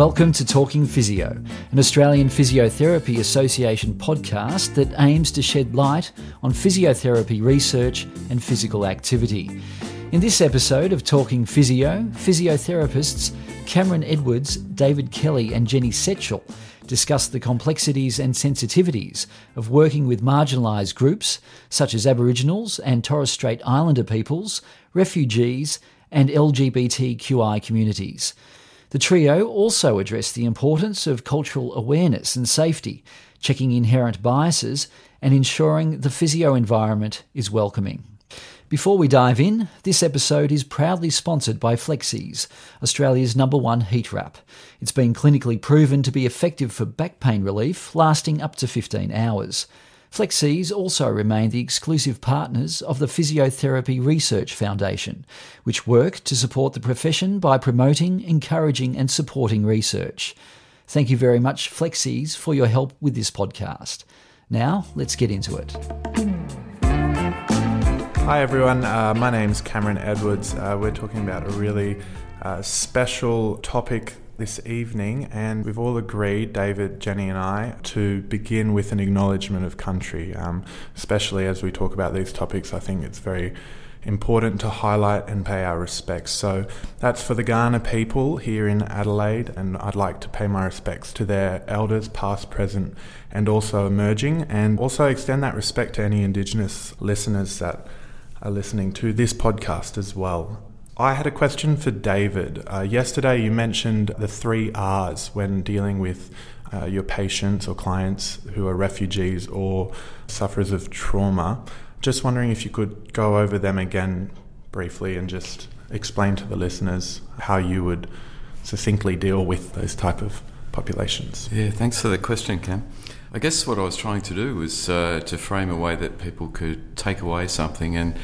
Welcome to Talking Physio, an Australian Physiotherapy Association podcast that aims to shed light on physiotherapy research and physical activity. In this episode of Talking Physio, physiotherapists Cameron Edwards, David Kelly, and Jenny Setchell discuss the complexities and sensitivities of working with marginalised groups such as Aboriginals and Torres Strait Islander peoples, refugees, and LGBTQI communities. The trio also addressed the importance of cultural awareness and safety, checking inherent biases, and ensuring the physio environment is welcoming. Before we dive in, this episode is proudly sponsored by FlexEze, Australia's number one heat wrap. It's been clinically proven to be effective for back pain relief, lasting up to 15 hours. FlexEze also remain the exclusive partners of the Physiotherapy Research Foundation, which work to support the profession by promoting, encouraging, and supporting research. Thank you very much, FlexEze, for your help with this podcast. Now, let's get into it. Hi, everyone. Uh, my name's Cameron Edwards. Uh, we're talking about a really uh, special topic this evening, and we've all agreed, David, Jenny, and I, to begin with an acknowledgement of country. Um, especially as we talk about these topics, I think it's very important to highlight and pay our respects. So that's for the Kaurna people here in Adelaide, and I'd like to pay my respects to their elders, past, present, and also emerging, and also extend that respect to any Indigenous listeners that are listening to this podcast as well. I had a question for David. Uh, yesterday, you mentioned the three R's when dealing with uh, your patients or clients who are refugees or sufferers of trauma. Just wondering if you could go over them again briefly and just explain to the listeners how you would succinctly deal with those type of populations. Yeah, thanks for the question, Cam. I guess what I was trying to do was uh, to frame a way that people could take away something and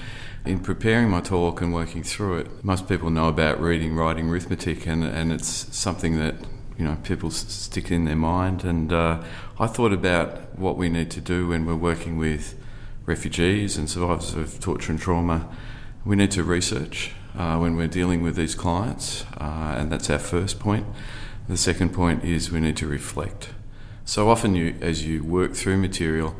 in preparing my talk and working through it, most people know about reading, writing, arithmetic, and, and it's something that you know people stick in their mind. And uh, I thought about what we need to do when we're working with refugees and survivors of torture and trauma. We need to research uh, when we're dealing with these clients, uh, and that's our first point. The second point is we need to reflect. So often, you, as you work through material,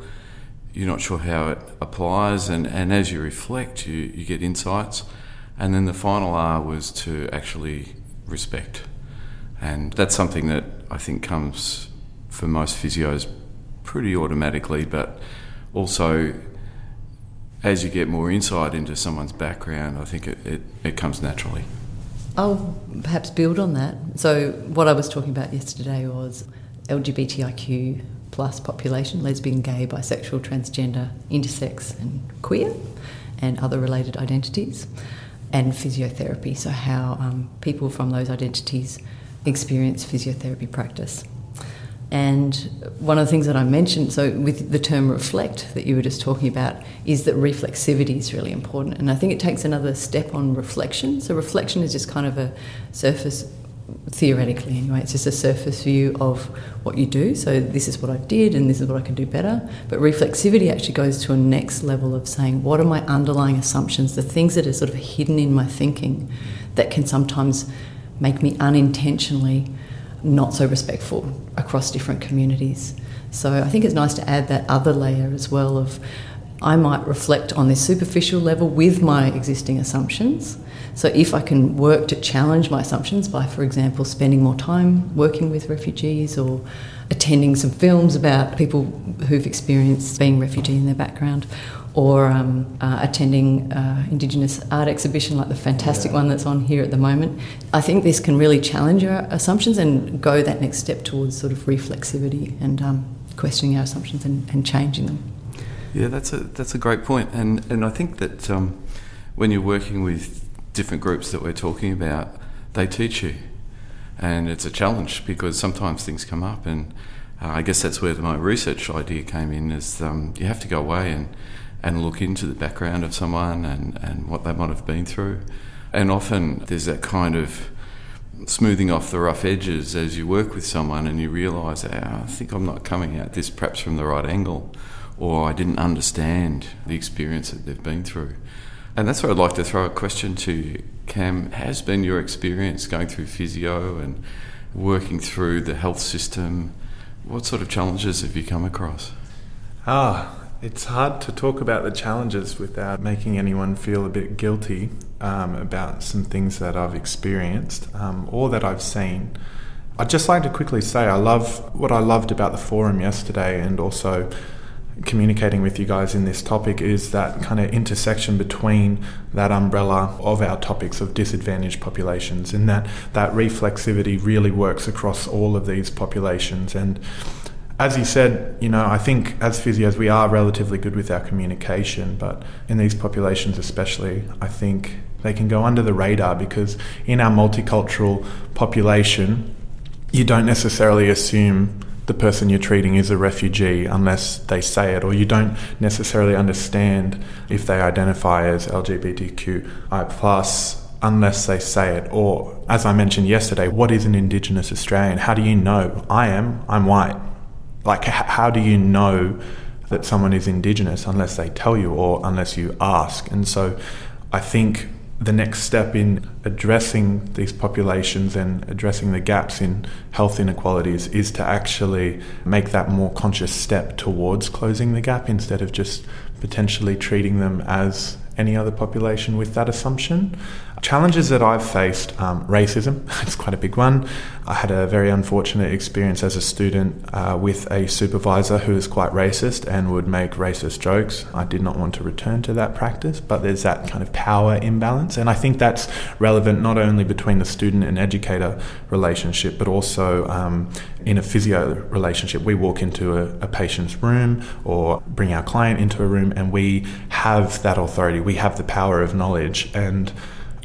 you're not sure how it applies, and, and as you reflect, you, you get insights. And then the final R was to actually respect. And that's something that I think comes for most physios pretty automatically, but also as you get more insight into someone's background, I think it, it, it comes naturally. I'll perhaps build on that. So, what I was talking about yesterday was LGBTIQ plus population lesbian, gay, bisexual, transgender, intersex, and queer, and other related identities, and physiotherapy. So, how um, people from those identities experience physiotherapy practice. And one of the things that I mentioned, so with the term reflect that you were just talking about, is that reflexivity is really important. And I think it takes another step on reflection. So, reflection is just kind of a surface theoretically anyway. It's just a surface view of what you do. So this is what I did and this is what I can do better. But reflexivity actually goes to a next level of saying what are my underlying assumptions, the things that are sort of hidden in my thinking that can sometimes make me unintentionally not so respectful across different communities. So I think it's nice to add that other layer as well of I might reflect on this superficial level with my existing assumptions so if I can work to challenge my assumptions by, for example, spending more time working with refugees or attending some films about people who've experienced being refugee in their background, or um, uh, attending uh, Indigenous art exhibition like the fantastic yeah. one that's on here at the moment. I think this can really challenge our assumptions and go that next step towards sort of reflexivity and um, questioning our assumptions and, and, changing them. Yeah, that's a that's a great point, and and I think that um, when you're working with different groups that we're talking about, they teach you. And it's a challenge because sometimes things come up, and uh, I guess that's where my research idea came in. Is um, you have to go away and, and look into the background of someone and, and what they might have been through, and often there's that kind of smoothing off the rough edges as you work with someone and you realise, oh, I think I'm not coming at this perhaps from the right angle, or I didn't understand the experience that they've been through. And that's where I'd like to throw a question to you, Cam. Has been your experience going through physio and working through the health system. What sort of challenges have you come across? Ah, it's hard to talk about the challenges without making anyone feel a bit guilty um, about some things that I've experienced um, or that I've seen. I'd just like to quickly say I love what I loved about the forum yesterday and also communicating with you guys in this topic is that kind of intersection between that umbrella of our topics of disadvantaged populations and that that reflexivity really works across all of these populations. And as you said, you know, I think as physios we are relatively good with our communication, but in these populations especially, I think they can go under the radar because in our multicultural population, you don't necessarily assume the person you're treating is a refugee unless they say it, or you don't necessarily understand if they identify as LGBTQI plus unless they say it. Or, as I mentioned yesterday, what is an Indigenous Australian? How do you know? I am. I'm white. Like, how do you know that someone is Indigenous unless they tell you or unless you ask? And so, I think the next step in addressing these populations and addressing the gaps in health inequalities is to actually make that more conscious step towards closing the gap instead of just potentially treating them as any other population with that assumption. Challenges that I've faced um, racism, it's quite a big one. I had a very unfortunate experience as a student uh, with a supervisor who was quite racist and would make racist jokes. I did not want to return to that practice, but there's that kind of power imbalance. And I think that's relevant not only between the student and educator relationship, but also um, in a physio relationship. We walk into a, a patient's room or bring our client into a room and we have that authority, we have the power of knowledge. And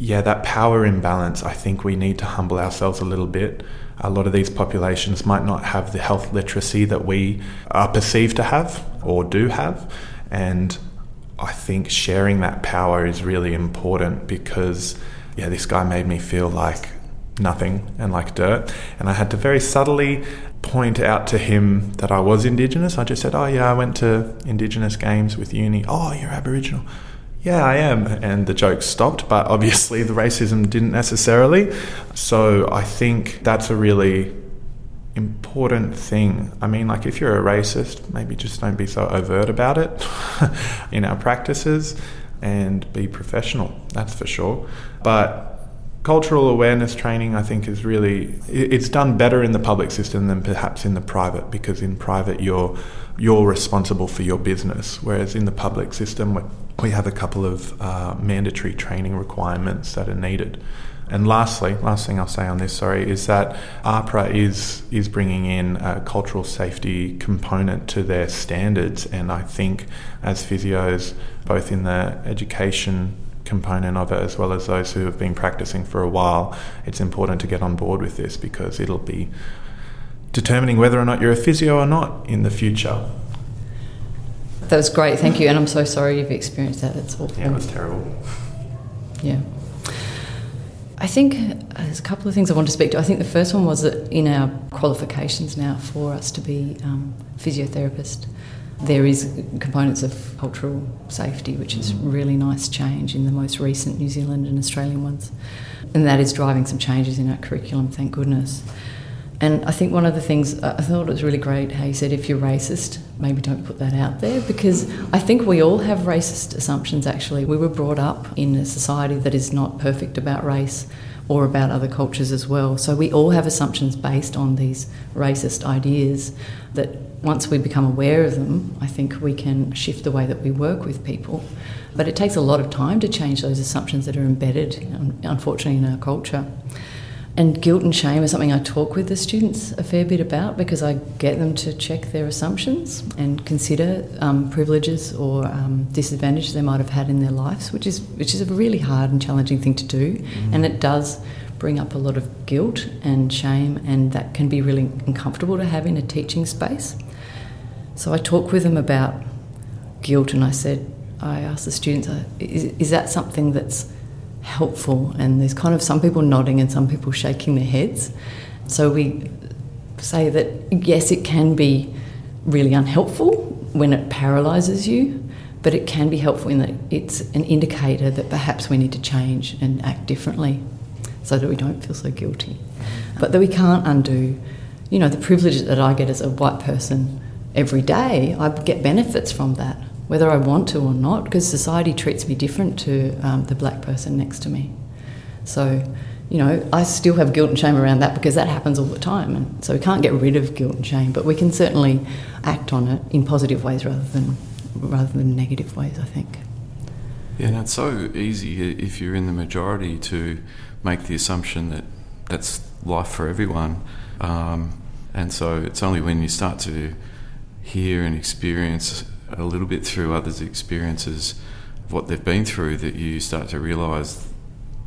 yeah, that power imbalance, I think we need to humble ourselves a little bit. A lot of these populations might not have the health literacy that we are perceived to have or do have. And I think sharing that power is really important because, yeah, this guy made me feel like nothing and like dirt. And I had to very subtly point out to him that I was Indigenous. I just said, Oh, yeah, I went to Indigenous games with uni. Oh, you're Aboriginal yeah, I am. And the joke stopped, but obviously the racism didn't necessarily. So I think that's a really important thing. I mean, like if you're a racist, maybe just don't be so overt about it in our practices and be professional, that's for sure. But cultural awareness training i think is really it's done better in the public system than perhaps in the private because in private you're you're responsible for your business whereas in the public system we have a couple of uh, mandatory training requirements that are needed. And lastly, last thing I'll say on this, sorry, is that AHPRA is is bringing in a cultural safety component to their standards, and I think as physios, both in the education component of it as well as those who have been practicing for a while, it's important to get on board with this because it'll be determining whether or not you're a physio or not in the future. That was great, thank you. And I'm so sorry you've experienced that. It's awful. Yeah, it was terrible. Yeah. I think there's a couple of things I want to speak to. I think the first one was that in our qualifications now for us to be um, physiotherapist, there is components of cultural safety, which is really nice change in the most recent New Zealand and Australian ones, and that is driving some changes in our curriculum. Thank goodness. And I think one of the things I thought it was really great how you said if you're racist, maybe don't put that out there because I think we all have racist assumptions actually. We were brought up in a society that is not perfect about race or about other cultures as well. So we all have assumptions based on these racist ideas that once we become aware of them, I think we can shift the way that we work with people. But it takes a lot of time to change those assumptions that are embedded, unfortunately, in our culture. And guilt and shame is something I talk with the students a fair bit about because I get them to check their assumptions and consider um, privileges or um, disadvantages they might have had in their lives, which is which is a really hard and challenging thing to do, mm. and it does bring up a lot of guilt and shame, and that can be really uncomfortable to have in a teaching space. So I talk with them about guilt, and I said, I asked the students, is, is that something that's helpful. And there's kind of some people nodding and some people shaking their heads. So we say that yes, it can be really unhelpful when it paralyses you, but it can be helpful in that it's an indicator that perhaps we need to change and act differently so that we don't feel so guilty. but that we can't undo, you know, the privilege that I get as a white person every day. I get benefits from that, whether I want to or not, because society treats me different to um, the black person next to me. So, you know, I still have guilt and shame around that because that happens all the time. And so we can't get rid of guilt and shame, but we can certainly act on it in positive ways rather than rather than negative ways, I think. Yeah, and it's so easy if you're in the majority to make the assumption that that's life for everyone. Um, and so it's only when you start to hear and experience a little bit through others' experiences of what they've been through that you start to realise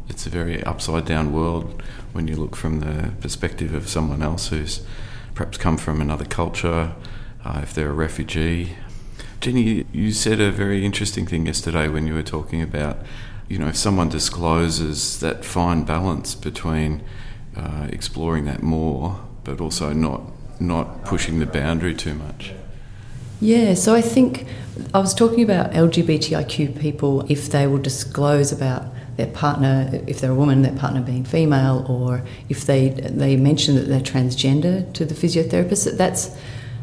it's a very upside down world when you look from the perspective of someone else who's perhaps come from another culture, uh, if they're a refugee. Jenny, you said a very interesting thing yesterday when you were talking about, you know, if someone discloses that fine balance between uh, exploring that more, but also not not pushing the boundary too much. Yeah, so I think I was talking about LGBTIQ people if they will disclose about their partner, if they're a woman, their partner being female, or if they they mention that they're transgender to the physiotherapist. That's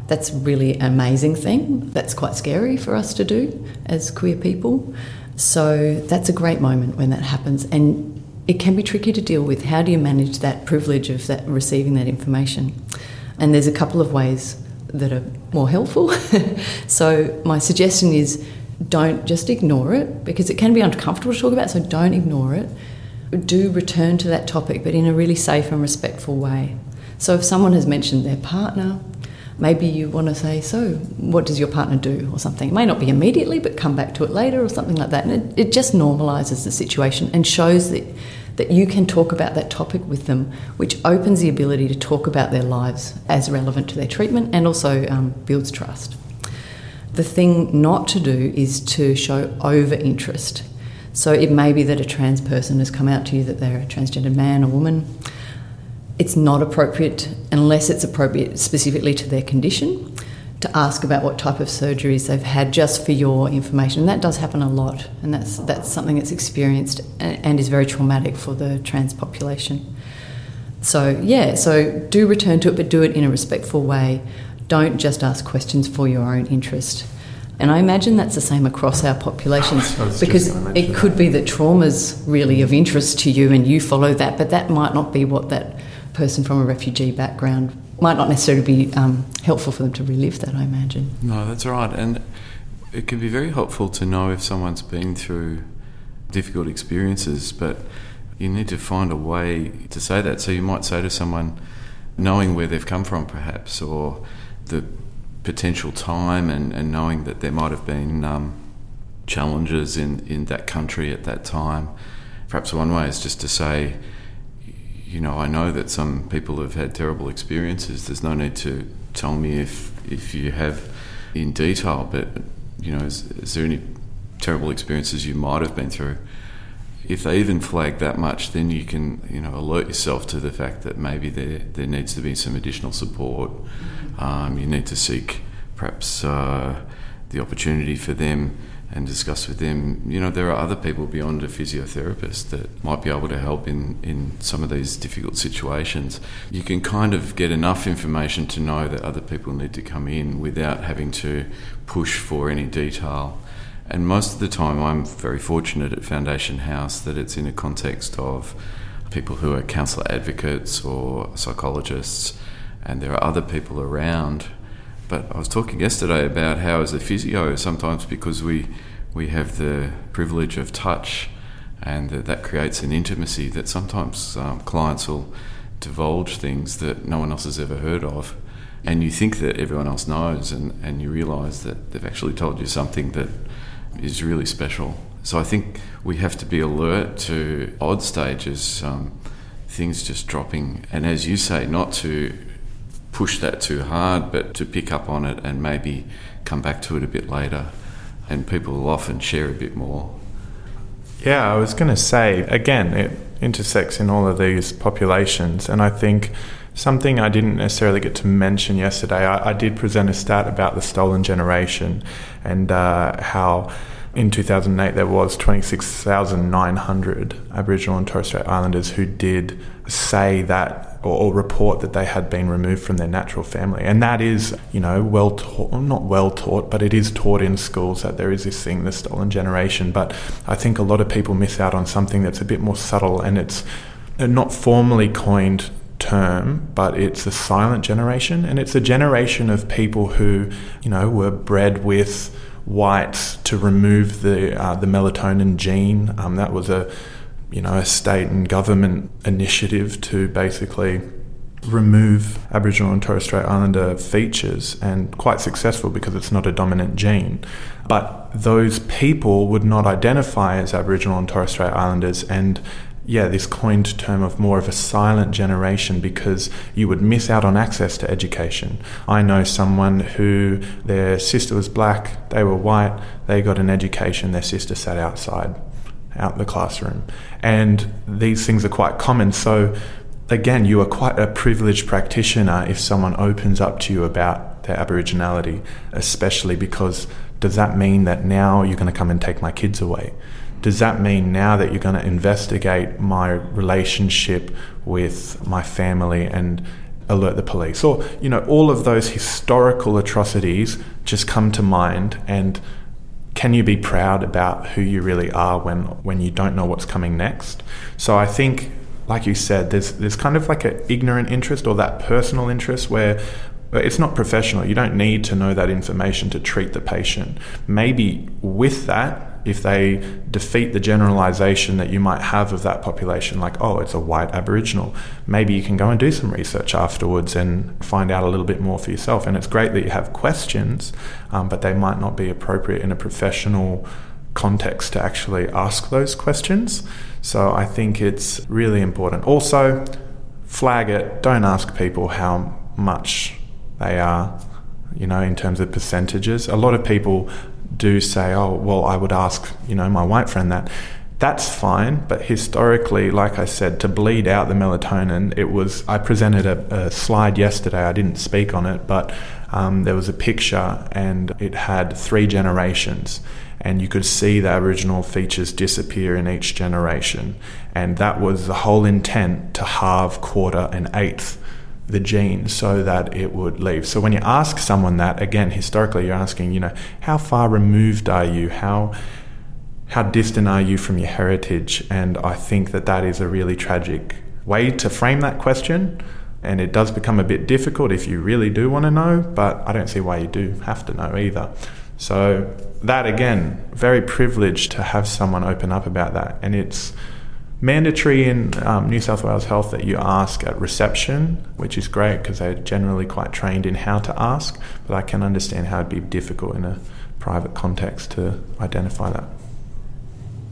that's really an amazing thing. That's quite scary for us to do as queer people. So that's a great moment when that happens, and it can be tricky to deal with. How do you manage that privilege of that receiving that information? And there's a couple of ways that are more helpful. so my suggestion is don't just ignore it because it can be uncomfortable to talk about, so don't ignore it. Do return to that topic, but in a really safe and respectful way. So if someone has mentioned their partner, maybe you want to say, So, what does your partner do? or something. It may not be immediately, but come back to it later or something like that. And it, it just normalises the situation and shows that, that you can talk about that topic with them, which opens the ability to talk about their lives as relevant to their treatment and also um, builds trust. The thing not to do is to show over interest. So it may be that a trans person has come out to you that they're a transgendered man or woman. It's not appropriate, unless it's appropriate specifically to their condition, to ask about what type of surgeries they've had just for your information. And that does happen a lot, and that's, that's something that's experienced and is very traumatic for the trans population. So, yeah, so do return to it, but do it in a respectful way don't just ask questions for your own interest. And I imagine that's the same across our populations because it could be that trauma's really of interest to you and you follow that, but that might not be what that person from a refugee background might not necessarily be um, helpful for them to relive that, I imagine. No, that's right. And it can be very helpful to know if someone's been through difficult experiences, but you need to find a way to say that. So you might say to someone, knowing where they've come from, perhaps, or the potential time and, and knowing that there might have been um, challenges in, in that country at that time. Perhaps one way is just to say, you know, I know that some people have had terrible experiences. There's no need to tell me if if you have in detail, but you know, is, is there any terrible experiences you might have been through? If they even flag that much, then you can you know alert yourself to the fact that maybe there there needs to be some additional support um, you need to seek perhaps uh, the opportunity for them and discuss with them. You know, there are other people beyond a physiotherapist that might be able to help in, in some of these difficult situations. You can kind of get enough information to know that other people need to come in without having to push for any detail. And most of the time, I'm very fortunate at Foundation House that it's in a context of people who are counsellor advocates or psychologists and there are other people around. But I was talking yesterday about how, as a physio, sometimes because we we have the privilege of touch, and that, that creates an intimacy that sometimes um, clients will divulge things that no one else has ever heard of, and you think that everyone else knows, and, and you realise that they've actually told you something that is really special. So I think we have to be alert to odd stages, um, things just dropping, and as you say, not to push that too hard, but to pick up on it and maybe come back to it a bit later. And people will often share a bit more. Yeah, I was going to say, again, it intersects in all of these populations. And I think something I didn't necessarily get to mention yesterday, I, I did present a stat about the stolen generation and uh, how in 2008 there was 26,900 Aboriginal and Torres Strait Islanders who did say that or, or, report that they had been removed from their natural family. And that is, you know, well taught, not well taught, but it is taught in schools that there is this thing, the stolen generation. But I think a lot of people miss out on something that's a bit more subtle and it's not formally coined term, but it's a silent generation, and it's a generation of people who, you know, were bred with whites to remove the uh, the melatonin gene. Um, that was a you know, a state and government initiative to basically remove Aboriginal and Torres Strait Islander features and quite successful because it's not a dominant gene. But those people would not identify as Aboriginal and Torres Strait Islanders and yeah, this coined term of more of a silent generation because you would miss out on access to education. I know someone who their sister was black, they were white, they got an education, their sister sat outside out the classroom. And these things are quite common. So, again, you are quite a privileged practitioner if someone opens up to you about their Aboriginality, especially because does that mean that now you're going to come and take my kids away? Does that mean now that you're going to investigate my relationship with my family and alert the police? Or, you know, all of those historical atrocities just come to mind and can you be proud about who you really are when when you don't know what's coming next? So I think, like you said, there's there's kind of like an ignorant interest or that personal interest where it's not professional. You don't need to know that information to treat the patient. Maybe with that, if they defeat the generalization that you might have of that population, like, oh, it's a white Aboriginal, maybe you can go and do some research afterwards and find out a little bit more for yourself. And it's great that you have questions, um, but they might not be appropriate in a professional context to actually ask those questions. So I think it's really important. Also, flag it, don't ask people how much they are you know, in terms of percentages. A lot of people do say, oh, well, I would ask, you know, my white friend that. That's fine, but historically, like I said, to bleed out the melatonin, it was. I presented a, a slide yesterday. I didn't speak on it, but um, there was a picture, and it had three generations, and you could see the Aboriginal features disappear in each generation, and that was the whole intent to halve, quarter, and eighth the gene so that it would leave. So when you ask someone that, again, historically, you're asking, you know, how far removed are you? How how distant are you from your heritage? And I think that that is a really tragic way to frame that question. And it does become a bit difficult if you really do want to know, but I don't see why you do have to know either. So that again, very privileged to have someone open up about that. And it's mandatory in um, New South Wales Health that you ask at reception, which is great because they're generally quite trained in how to ask, but I can understand how it'd be difficult in a private context to identify that.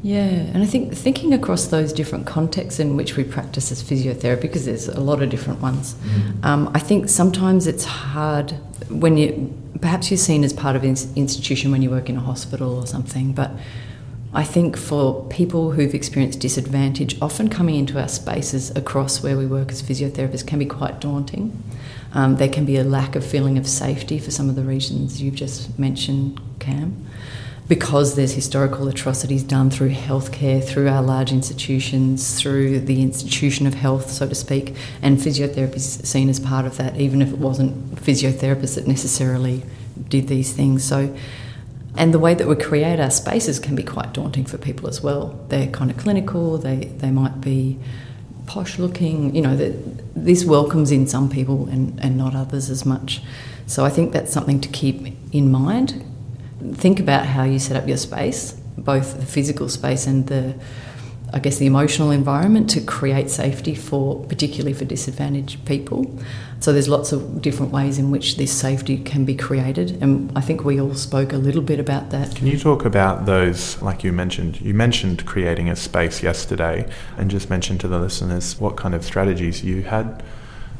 Yeah, and I think thinking across those different contexts in which we practice as physiotherapy, because there's a lot of different ones, mm. um, I think sometimes it's hard when you perhaps you're seen as part of an institution when you work in a hospital or something, but I think for people who've experienced disadvantage, often coming into our spaces across where we work as physiotherapists can be quite daunting. Um, there can be a lack of feeling of safety for some of the reasons you've just mentioned, Cam, because there's historical atrocities done through healthcare, through our large institutions, through the institution of health, so to speak, and physiotherapy is seen as part of that, even if it wasn't physiotherapists that necessarily did these things. So and the way that we create our spaces can be quite daunting for people as well. They're kind of clinical, they, they might be posh looking, you know, this welcomes in some people and, and not others as much. So I think that's something to keep in mind. Think about how you set up your space, both the physical space and the I guess, the emotional environment to create safety for, particularly for disadvantaged people. So there's lots of different ways in which this safety can be created, and I think we all spoke a little bit about that. Can you talk about those, like you mentioned? You mentioned creating a space yesterday, and just mention to the listeners what kind of strategies you had.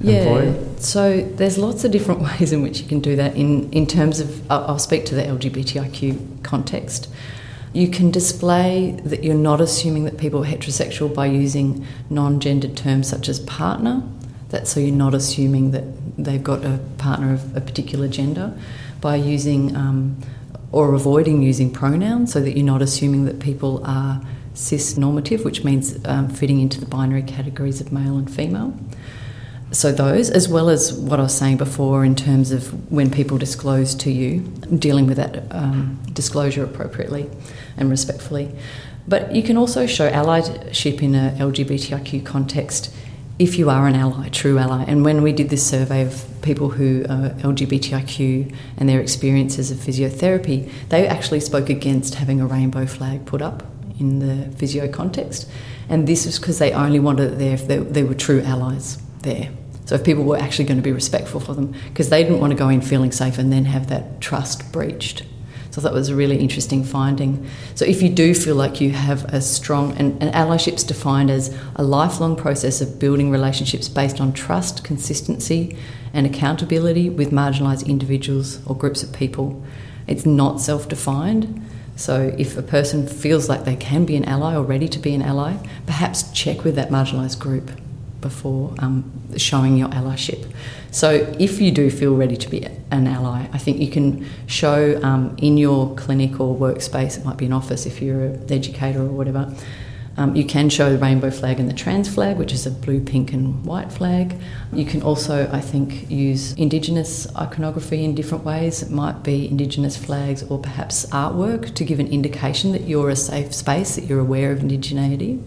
Yeah, so there's lots of different ways in which you can do that. In in terms of, I'll speak to the LGBTIQ context. You can display that you're not assuming that people are heterosexual by using non gendered terms such as partner. That so you're not assuming that they've got a partner of a particular gender by using um, or avoiding using pronouns, so that you're not assuming that people are cis normative, which means um, fitting into the binary categories of male and female. So, those, as well as what I was saying before in terms of when people disclose to you, dealing with that um, disclosure appropriately and respectfully. But you can also show allyship in a LGBTIQ context if you are an ally, true ally. And when we did this survey of people who are LGBTIQ and their experiences of physiotherapy, they actually spoke against having a rainbow flag put up in the physio context. And this was because they only wanted it there if they, they were true allies there. So if people were actually going to be respectful for them, because they didn't want to go in feeling safe and then have that trust breached. So that was a really interesting finding. So if you do feel like you have a strong, and, and allyship's defined as a lifelong process of building relationships based on trust, consistency, and accountability with marginalised individuals or groups of people. It's not self defined. So if a person feels like they can be an ally or ready to be an ally, perhaps check with that marginalised group before um, showing your allyship. So, if you do feel ready to be an ally, I think you can show um, in your clinic or workspace, it might be an office if you're an educator or whatever. Um, you can show the rainbow flag and the trans flag, which is a blue, pink, and white flag. You can also, I think, use Indigenous iconography in different ways. It might be Indigenous flags or perhaps artwork to give an indication that you're a safe space, that you're aware of indigeneity.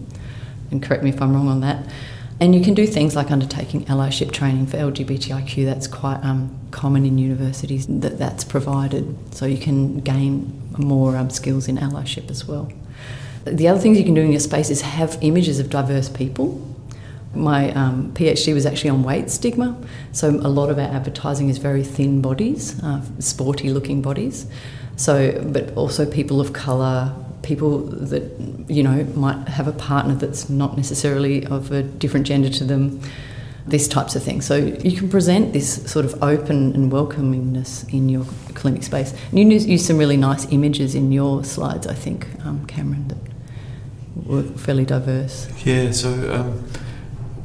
And correct me if I'm wrong on that. And you can do things like undertaking allyship training for LGBTIQ. That's quite um, common in universities that that's provided, so you can gain more um, skills in allyship as well. The other things you can do in your space is have images of diverse people. My um, PhD was actually on weight stigma, so a lot of our advertising is very thin bodies, uh, sporty looking bodies. So, but also people of colour, people that you know might have a partner that's not necessarily of a different gender to them these types of things. So you can present this sort of open and welcomingness in your clinic space. And you use some really nice images in your slides i think um, cameron that were fairly diverse. Yeah so um,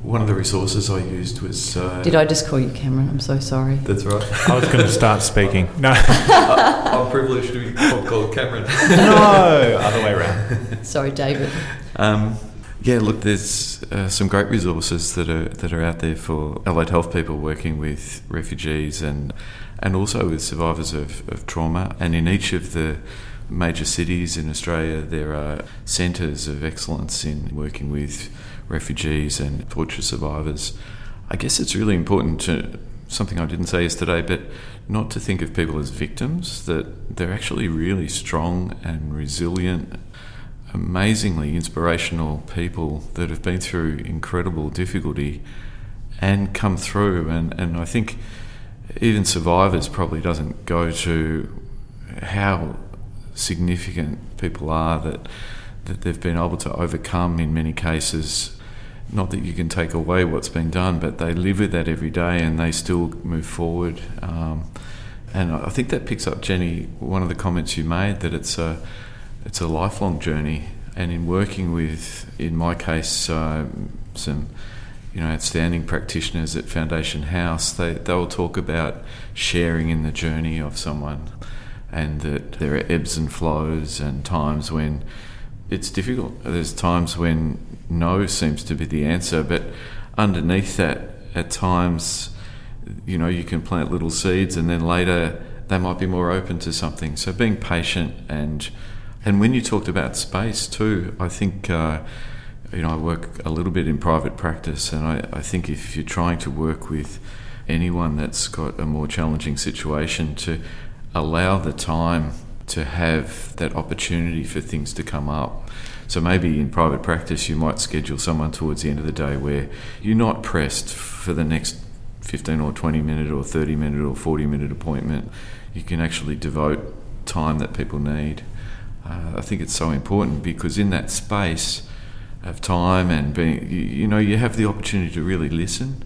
one of the resources I used was. Uh, Did I just call you Cameron? I'm so sorry. That's right. I was going to start speaking. No. I'm privileged to be called Cameron. no, other way around. Sorry, David. Um, yeah, look, there's uh, some great resources that are that are out there for allied health people working with refugees and and also with survivors of, of trauma. And in each of the major cities in Australia, there are centres of excellence in working with refugees and torture survivors. I guess it's really important to something I didn't say yesterday, but not to think of people as victims, that they're actually really strong and resilient, amazingly inspirational people that have been through incredible difficulty and come through. And, and I think even survivors probably doesn't go to how significant people are that that they've been able to overcome in many cases not that you can take away what's been done, but they live with that every day and they still move forward. Um, and I think that picks up Jenny one of the comments you made that it's a it's a lifelong journey. And in working with, in my case, uh, some you know outstanding practitioners at Foundation House, they they will talk about sharing in the journey of someone, and that there are ebbs and flows and times when it's difficult. There's times when no seems to be the answer, but underneath that, at times, you know, you can plant little seeds, and then later they might be more open to something. So being patient and and when you talked about space too, I think. Uh, you know, I work a little bit in private practice, and I, I think if you're trying to work with anyone that's got a more challenging situation, to allow the time to have that opportunity for things to come up. So maybe in private practice, you might schedule someone towards the end of the day where you're not pressed for the next 15 or 20 minute or 30 minute or 40 minute appointment. You can actually devote time that people need. Uh, I think it's so important because in that space of time and being, you, you know, you have the opportunity to really listen,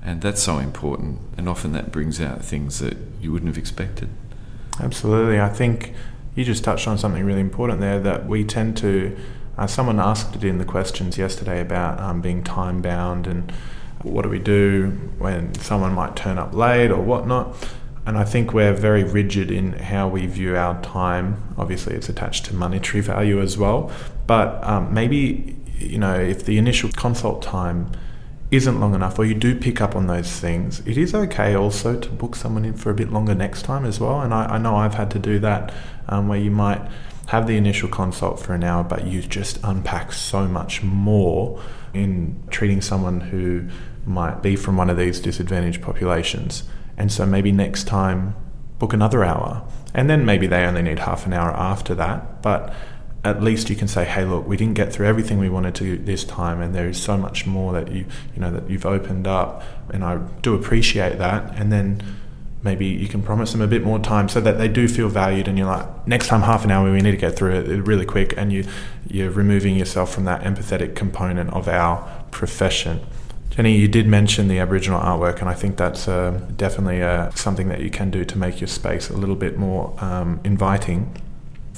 and that's so important. And often that brings out things that you wouldn't have expected. Absolutely. I think you just touched on something really important there that we tend to. Uh, someone asked it in the questions yesterday about um, being time bound and what do we do when someone might turn up late or whatnot. And I think we're very rigid in how we view our time. Obviously, it's attached to monetary value as well. But um, maybe, you know, if the initial consult time isn't long enough, or you do pick up on those things, it is okay also to book someone in for a bit longer next time as well. And I, I know I've had to do that um, where you might have the initial consult for an hour, but you just unpack so much more in treating someone who might be from one of these disadvantaged populations. And so maybe next time, book another hour. And then maybe they only need half an hour after that. But at least you can say, "Hey, look, we didn't get through everything we wanted to this time, and there is so much more that you, you know, that you've opened up, and I do appreciate that." And then maybe you can promise them a bit more time so that they do feel valued, and you're like, "Next time, half an hour, we need to get through it really quick," and you, you're removing yourself from that empathetic component of our profession. Jenny, you did mention the Aboriginal artwork, and I think that's uh, definitely uh, something that you can do to make your space a little bit more um, inviting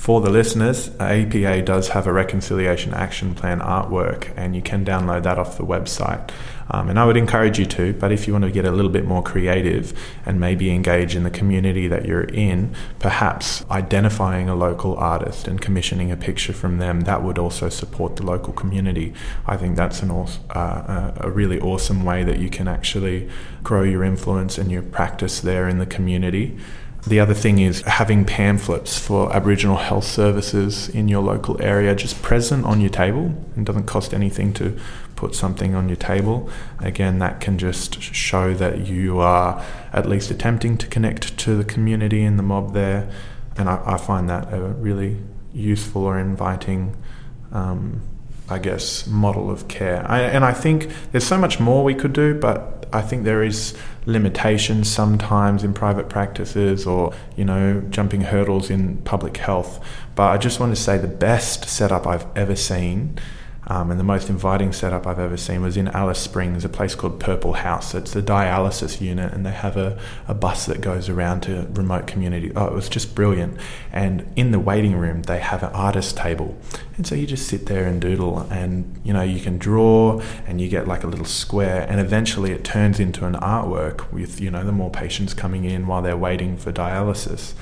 for the listeners, APA does have a reconciliation action plan artwork, and you can download that off the website. Um, and I would encourage you to, but if you want to get a little bit more creative and maybe engage in the community that you're in, perhaps identifying a local artist and commissioning a picture from them, that would also support the local community. I think that's an uh, a really awesome way that you can actually grow your influence and your practice there in the community. The other thing is having pamphlets for Aboriginal health services in your local area just present on your table. It doesn't cost anything to put something on your table. Again, that can just show that you are at least attempting to connect to the community and the mob there. And I, I find that a really useful or inviting um, I guess, model of care. I, and I think there's so much more we could do, but I think there is limitations sometimes in private practices or, you know, jumping hurdles in public health. But I just want to say the best setup I've ever seen um, and the most inviting setup I've ever seen was in Alice Springs, a place called Purple House. It's a dialysis unit, and they have a, a bus that goes around to remote community. Oh, it was just brilliant. And in the waiting room, they have an artist table. And so you just sit there and doodle, and you know, you can draw, and you get like a little square, and eventually it turns into an artwork with, you know, the more patients coming in while they're waiting for dialysis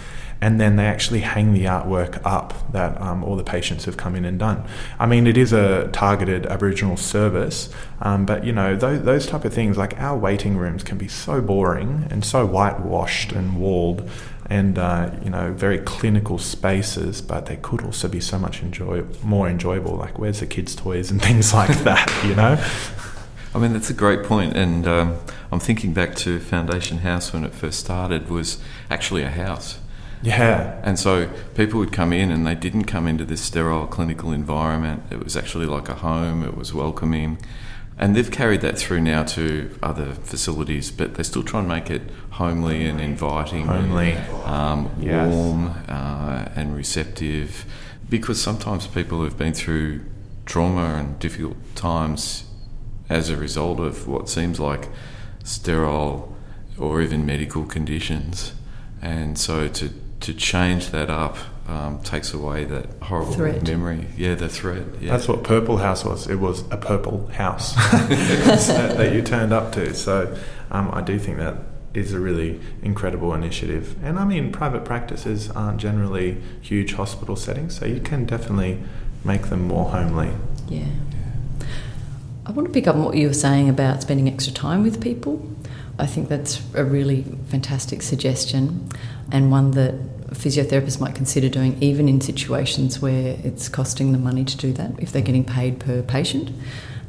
and then they actually hang the artwork up that um, all the patients have come in and done. I mean, it is a targeted Aboriginal service, um, but you know those, those type of things. Like our waiting rooms can be so boring and so whitewashed and walled, and uh, you know very clinical spaces, but they could also be so much enjoy more enjoyable. Like where's the kids' toys and things like that, you know. I mean, that's a great point, and um, I'm thinking back to Foundation House when it first started was actually a house yeah. And so people would come in and they didn't come into this sterile clinical environment. It was actually like a home, it was welcoming. And they've carried that through now to other facilities, but they still try and make it homely and inviting, homely, and, um, yes. warm uh, and receptive. Because sometimes people have been through trauma and difficult times as a result of what seems like sterile or even medical conditions. And so to to change that up um, takes away that horrible threat. memory. Yeah, the threat. Yeah. That's what Purple House was. It was a purple house that you turned up to. So um, I do think that is a really incredible initiative. And I mean, private practices aren't generally huge hospital settings, so you can definitely make them more homely. Yeah. I want to pick up on what you were saying about spending extra time with people. I think that's a really fantastic suggestion and one that physiotherapists might consider doing even in situations where it's costing them money to do that if they're getting paid per patient.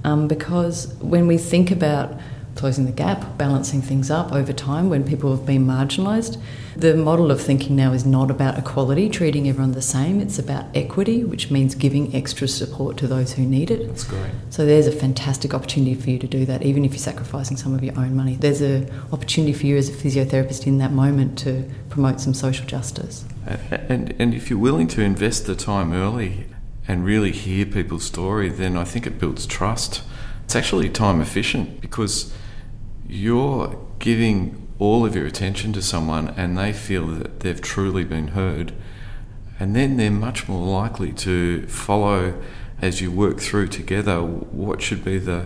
Um, because when we think about closing the gap, balancing things up over time when people have been marginalised. The model of thinking now is not about equality, treating everyone the same. It's about equity, which means giving extra support to those who need it. That's great. So there's a fantastic opportunity for you to do that, even if you're sacrificing some of your own money. There's an opportunity for you as a physiotherapist in that moment to promote some social justice. And, and if you're willing to invest the time early and really hear people's story, then I think it builds trust. It's actually time efficient because you're giving all of your attention to someone and they feel that they've truly been heard, and then they're much more likely to follow as you work through together what should be the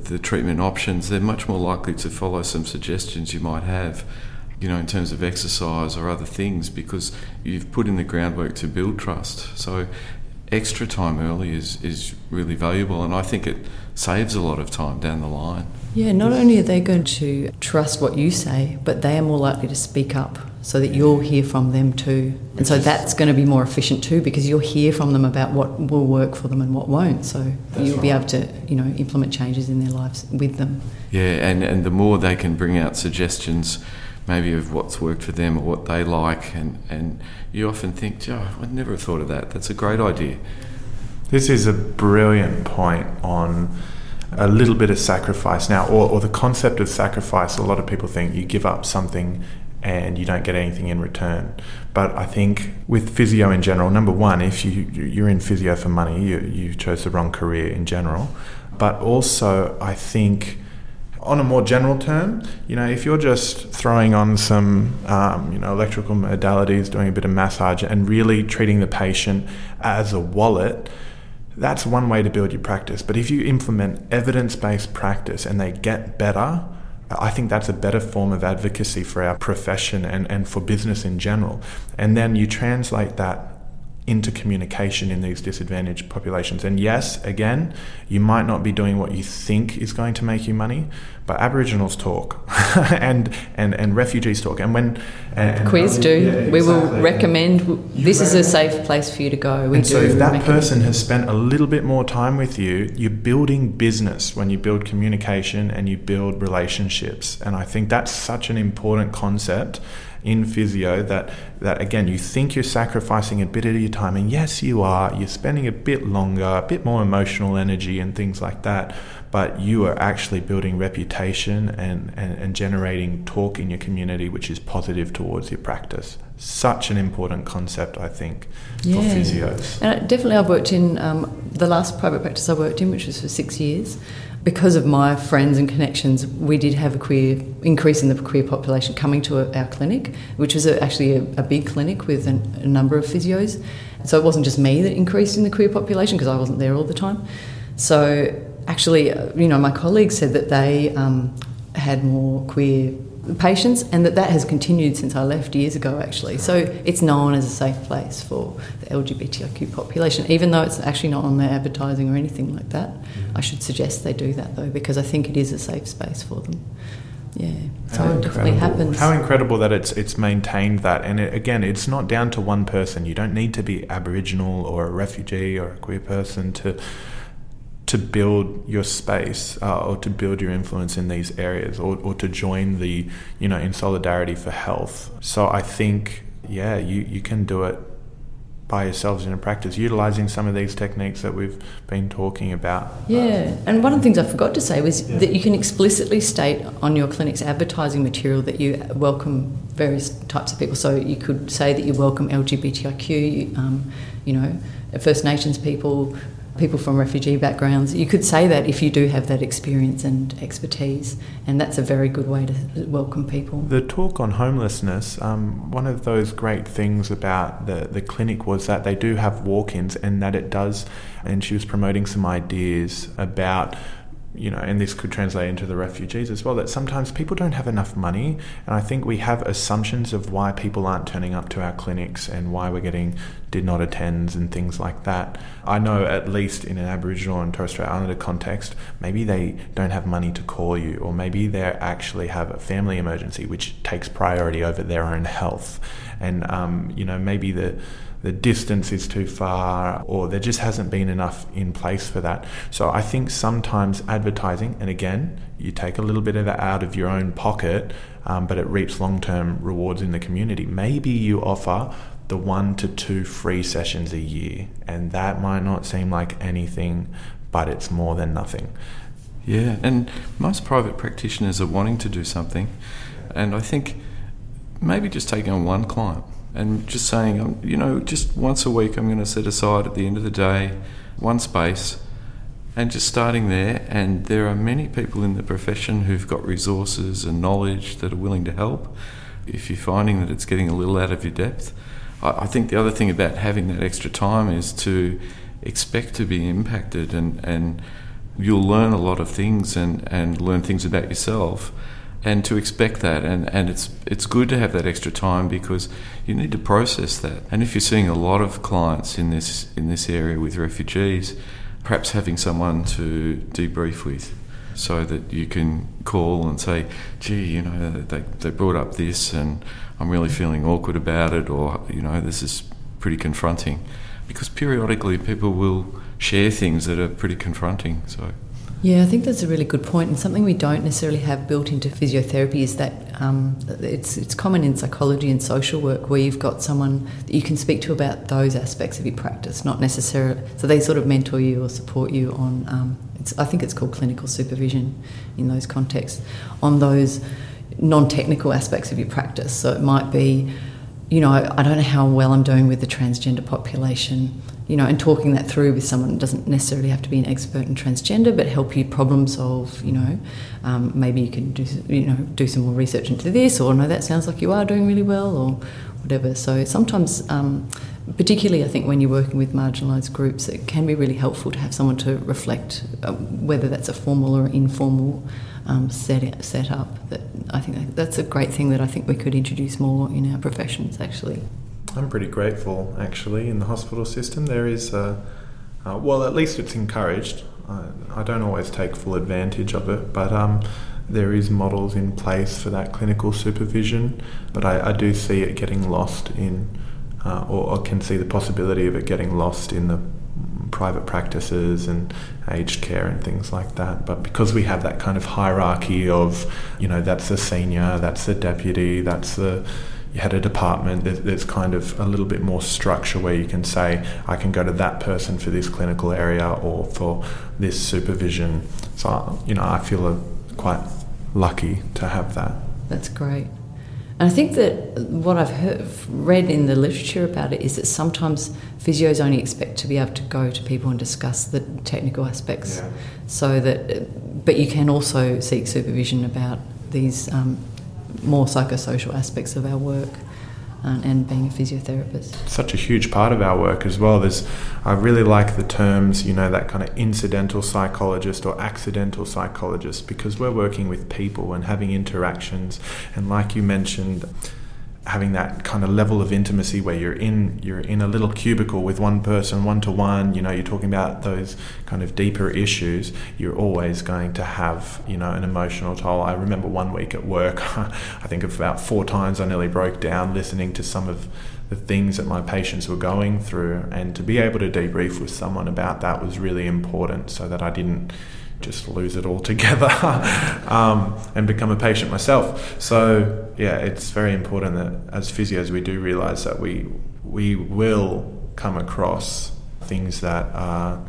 the treatment options. They're much more likely to follow some suggestions you might have, you know, in terms of exercise or other things because you've put in the groundwork to build trust. So extra time early is, is really valuable, and I think it saves a lot of time down the line. Yeah, not only are they going to trust what you say, but they are more likely to speak up so that you'll hear from them too. And so that's going to be more efficient too because you'll hear from them about what will work for them and what won't. So That's you'll be able to, you know, implement changes in their lives with them. Yeah, and, and the more they can bring out suggestions, maybe of what's worked for them or what they like, and, and you often think, oh, I'd never have thought of that. That's a great idea. This is a brilliant point on a little bit of sacrifice now, or, or the concept of sacrifice. A lot of people think you give up something and you don't get anything in return. But I think with physio in general, number one, if you you're in physio for money, you you chose the wrong career in general. But also, I think on a more general term, you know, if you're just throwing on some, um, you know, electrical modalities, doing a bit of massage, and really treating the patient as a wallet, that's one way to build your practice. But if you implement evidence based practice and they get better, I think that's a better form of advocacy for our profession and, and for business in general. And then you translate that into communication in these disadvantaged populations. And yes, again, you might not be doing what you think is going to make you money, but Aboriginals talk and, and, and refugees talk. And when and, Quiz do. Yeah, we will recommend You this is a safe place for you to go. We and do. so if that person has spent a little bit more time with you, you're building business when you build communication and you build relationships. And I think that's such an important concept in physio that that again you think you're sacrificing a bit of your time and yes you are. You're spending a bit longer a bit more emotional energy and things like that but you are actually building reputation and, and, and generating talk in your community which is positive towards your practice. Such an important concept i think for physios. And definitely, I've worked in um, the last private practice I worked in, which was for six years. Because of my friends and connections, we did have a queer increase in the queer population coming to our clinic, which was a, actually a, a big clinic with an, a number of physios. So it wasn't just me that increased in the queer population because I wasn't there all the time. So actually, uh, you know, my colleagues said that they um, had more queer patients and that that has continued since I left years ago actually. So it's known as a safe place for the LGBTIQ population, even though it's actually not on their advertising or anything like that. Mm-hmm. I should suggest they do that though because I think it is a safe space for them. Yeah, so it definitely happens. How incredible that it's it's maintained that, and it, again, it's not down to one person. You don't need to be Aboriginal or a refugee or a queer person to to build your space uh, or to build your influence in these areas or, or to join the you know in solidarity for health. So I think yeah, you you can do it by yourselves in a practice, utilizing some of these techniques that we've been talking about. Yeah, and one of the things I forgot to say was that you can explicitly state on your clinic's advertising material that you welcome various types of people. So you could say that you welcome LGBTIQ, um, you know, First Nations people, people from refugee backgrounds. You could say that if you do have that experience and expertise, and that's a very good way to welcome people. The talk on homelessness, um, one of those great things about the, the clinic was that they do have walk ins and that it does, and she was promoting some ideas about. You know, and this could translate into the refugees as well. That sometimes people don't have enough money, and I think we have assumptions of why people aren't turning up to our clinics and why we're getting did not attends and things like that. I know at least in an Aboriginal and Torres Strait Islander context, maybe they don't have money to call you, or maybe they actually have a family emergency which takes priority over their own health, and um, you know maybe the the distance is too far, or there just hasn't been enough in place for that. So I think sometimes advertising, and again, you take a little bit of it out of your own pocket, um, but it reaps long term rewards in the community. Maybe you offer the one to two free sessions a year, and that might not seem like anything, but it's more than nothing. Yeah, and most private practitioners are wanting to do something, and I think maybe just taking on one client and just saying, um, you know, just once a week I'm going to set aside at the end of the day one space and just starting there. And there are many people in the profession who've got resources and knowledge that are willing to help. If you're finding that it's getting a little out of your depth, I, I think the other thing about having that extra time is to expect to be impacted and, and you'll learn a lot of things and, and learn things about yourself and to expect that. And, and it's it's good to have that extra time because you need to process that. And if you're seeing a lot of clients in this in this area with refugees perhaps having someone to debrief with so that you can call and say gee you know they, they brought up this and I'm really feeling awkward about it or you know this is pretty confronting. Because periodically people will share things that are pretty confronting so yeah, I think that's a really good point, and something we don't necessarily have built into physiotherapy is that um, it's it's common in psychology and social work where you've got someone that you can speak to about those aspects of your practice, not necessarily. So they sort of mentor you or support you on. Um, I think it's called clinical supervision in those contexts on those non-technical aspects of your practice. So it might be, you know, I don't know how well I'm doing with the transgender population you know, and talking that through with someone doesn't necessarily have to be an expert in transgender, but help you problem solve. You know, um, maybe you can do you know do some more research into this, or no, that sounds like you are doing really well, or whatever. So sometimes, um, particularly I think when you're working with marginalised groups, it can be really helpful to have someone to reflect uh, whether that's a formal or informal um, set set up. That I think that's a great thing that I think we could introduce more in our professions actually. I'm pretty grateful, actually, in the hospital system. There is, uh, uh, well, at least it's encouraged. I, I, don't always take full advantage of it, but um, there is models in place for that clinical supervision. But I, I do see it getting lost in, uh, or, or can see the possibility of it getting lost in the private practices and aged care and things like that. But because we have that kind of hierarchy of, you know, that's the senior, that's the deputy, that's the you had a department, there's, there's, kind of a little bit more structure where you can say, I can go to that person for this clinical area or for this supervision. So, you know, I feel quite lucky to have that. That's great. And I think that what I've heard, read in the literature about it is that sometimes physios only expect to be able to go to people and discuss the technical aspects. Yeah. So that, but you can also seek supervision about these um, more psychosocial aspects of our work. Uh, and being a physiotherapist. Such a huge part of our work as well. There's, I really like the terms, you know, that kind of incidental psychologist or accidental psychologist because we're working with people and having interactions. And like you mentioned, having that kind of level of intimacy where you're in you're in a little cubicle with one person one to one you know you're talking about those kind of deeper issues you're always going to have you know an emotional toll. I remember one week at work i think of about four times i nearly broke down listening to some of the things that my patients were going through. And to be able to debrief with someone about that was really important so that i didn't just lose it altogether um, and become a patient myself. So yeah, it's very important that as physios we do realise that we we will come across things that are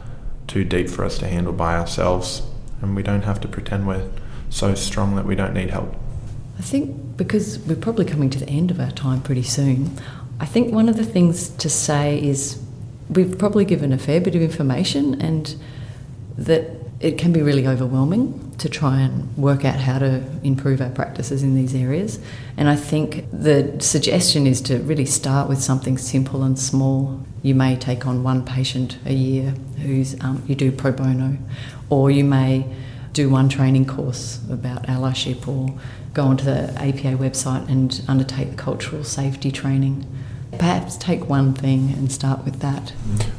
too deep for us to handle by ourselves, and we don't have to pretend we're so strong that we don't need help. I think because we're probably coming to the end of our time pretty soon, I think one of the things to say is we've probably given a fair bit of information and that it can be really overwhelming to try and work out how to improve our practices in these areas. And I think the suggestion is to really start with something simple and small. You may take on one patient a year who's um, you do pro bono, or you may do one training course about allyship, or go onto the APA website and undertake the cultural safety training perhaps take one thing and start with that.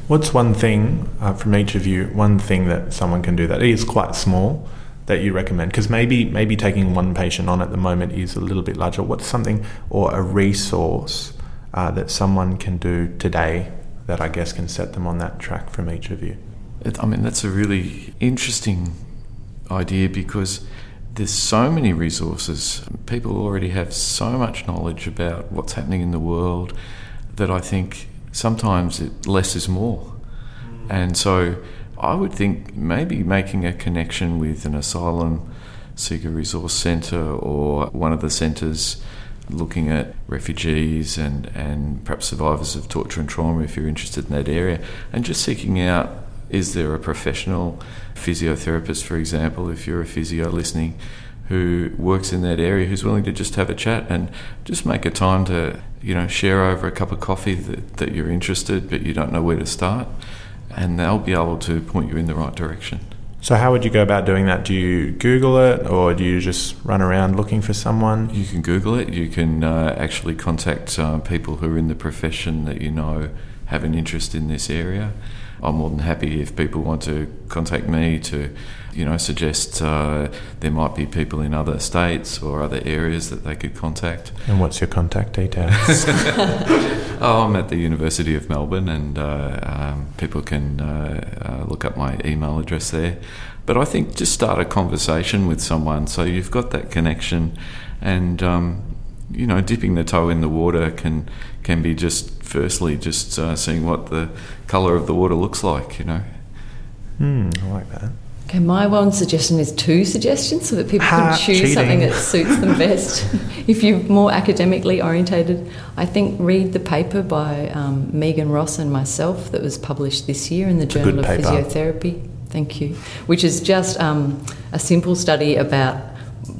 What's one thing uh, from each of you? One thing that someone can do that is quite small that you recommend? Because maybe maybe taking one patient on at the moment is a little bit larger. What's something or a resource uh, that someone can do today that I guess can set them on that track from each of you? I mean, that's a really interesting idea because there's so many resources. People already have so much knowledge about what's happening in the world that I think sometimes it, less is more. Mm. And so I would think maybe making a connection with an asylum seeker resource centre or one of the centres looking at refugees and, and perhaps survivors of torture and trauma if you're interested in that area and just seeking out is there a professional physiotherapist, for example, if you're a physio listening, who works in that area who's willing to just have a chat and just make a time to you know share over a cup of coffee that, that you're interested but you don't know where to start and they'll be able to point you in the right direction So, how would you go about doing that? Do you Google it or do you just run around looking for someone? You can Google it. You can uh, actually contact uh, people who are in the profession that you know have an interest in this area. I'm more than happy if people want to contact me to, you know, suggest uh, there might be people in other states or other areas that they could contact. And what's your contact details? oh, I'm at the University of Melbourne, and uh, um, people can uh, uh, look up my email address there. But I think just start a conversation with someone so you've got that connection, and um, you know, dipping the toe in the water can can be just firstly just uh, seeing what the colour of the water looks like. You know. Hmm, I like that. Okay, my one suggestion is two suggestions so that people Ha, can choose cheating. something that suits them best. if you're more academically orientated, I think read the paper by um, Megan Ross and myself that was published this year in the a Journal of paper. Physiotherapy. Thank you. Which is just um, a simple study about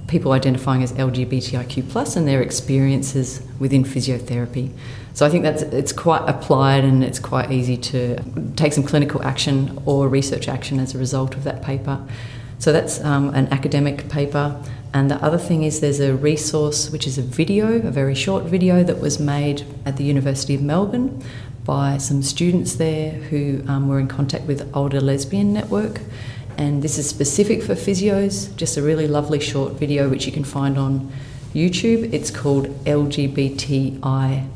people identifying as LGBTIQ plus and their experiences within physiotherapy. So I think that's it's quite applied and it's quite easy to take some clinical action or research action as a result of that paper. So that's um, an academic paper. And the other thing is there's a resource which is a video, a very short video that was made at the University of Melbourne by some students there who um, were in contact with Older Lesbian Network. And this is specific for physios, just a really lovely short video which you can find on YouTube. It's called LGBTI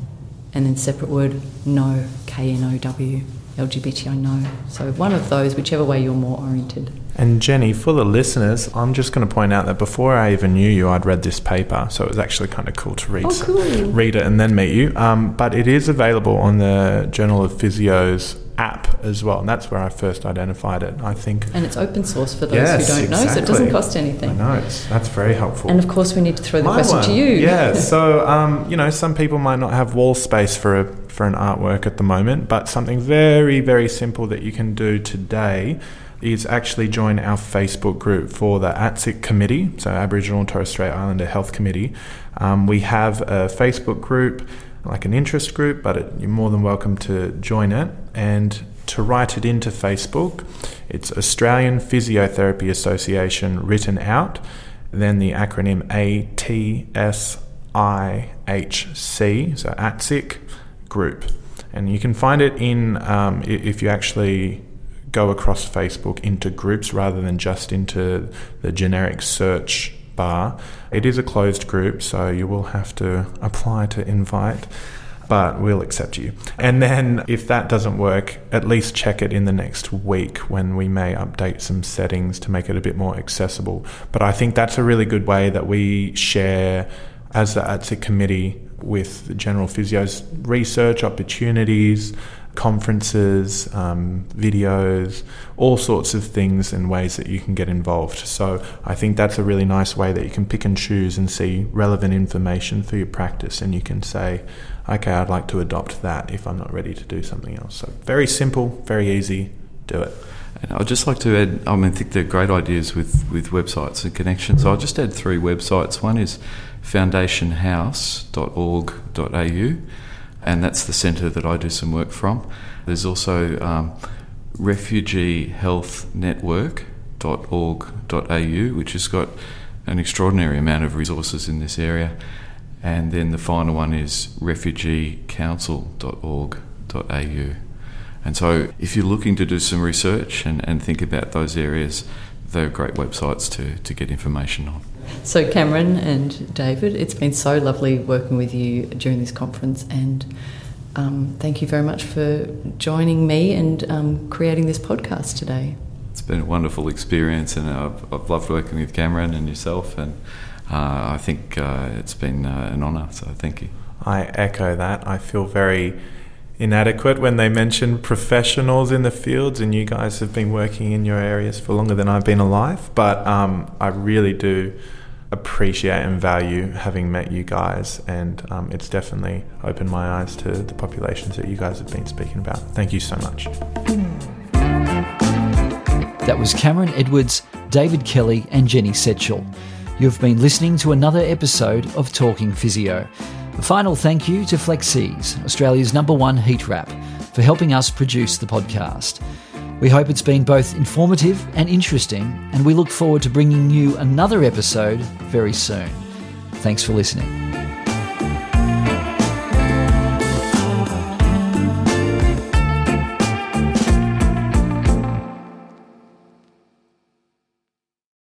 and then separate word no, K N O W, LGBTI Know. So one of those, whichever way you're more oriented. And Jenny, for the listeners, I'm just going to point out that before I even knew you, I'd read this paper, so it was actually kind of cool to read, Oh, cool. read it and then meet you. Um, but it is available on the Journal of Physio's app as well, and that's where I first identified it. I think. And it's open source for those Yes, who don't know, so it doesn't cost anything. I know it's, that's very helpful. And of course, we need to throw the My question one. to you. Yeah. So, um, you know, some people might not have wall space for a for an artwork at the moment, but something very very simple that you can do today is actually join our Facebook group for the ATSIC committee, so Aboriginal and Torres Strait Islander Health Committee. Um, we have a Facebook group, like an interest group, but it, you're more than welcome to join it and to write it into Facebook. It's Australian Physiotherapy Association written out then the acronym ATSIHC, so ATSIC group. And you can find it in, um, if you actually go across Facebook into groups rather than just into the generic search bar. It is a closed group, so you will have to apply to invite but we'll accept you. And then if that doesn't work, at least check it in the next week when we may update some settings to make it a bit more accessible. But I think that's a really good way that we share as the ATSIC committee with the General Physio's research opportunities, conferences, um, videos, all sorts of things and ways that you can get involved. So I think that's a really nice way that you can pick and choose and see relevant information for your practice, and you can say, okay, I'd like to adopt that if I'm not ready to do something else. So very simple, very easy. Do it. And I'd just like to add, I mean, I think they're great ideas with, with websites and connections. I'll just add three websites. One is foundationhouse.org.au, and that's the centre that I do some work from. There's also um, refugeehealthnetwork.org.au, which has got an extraordinary amount of resources in this area. And then the final one is refugeecouncil.org.au. And so, if you're looking to do some research and, and think about those areas, they're great websites to, to get information on. So, Cameron and David, it's been so lovely working with you during this conference, and um, thank you very much for joining me and um, creating this podcast today. It's been a wonderful experience, and I've, I've loved working with Cameron and yourself, and uh, I think uh, it's been uh, an honour, so thank you. I echo that. I feel very inadequate when they mention professionals in the fields, and you guys have been working in your areas for longer than I've been alive. But um, I really do appreciate and value having met you guys, and um, it's definitely opened my eyes to the populations that you guys have been speaking about. Thank you so much. That was Cameron Edwards, David Kelly, and Jenny Setchell. You've been listening to another episode of Talking Physio. A final thank you to FlexEze, Australia's number one heat wrap, for helping us produce the podcast. We hope it's been both informative and interesting, and we look forward to bringing you another episode very soon. Thanks for listening.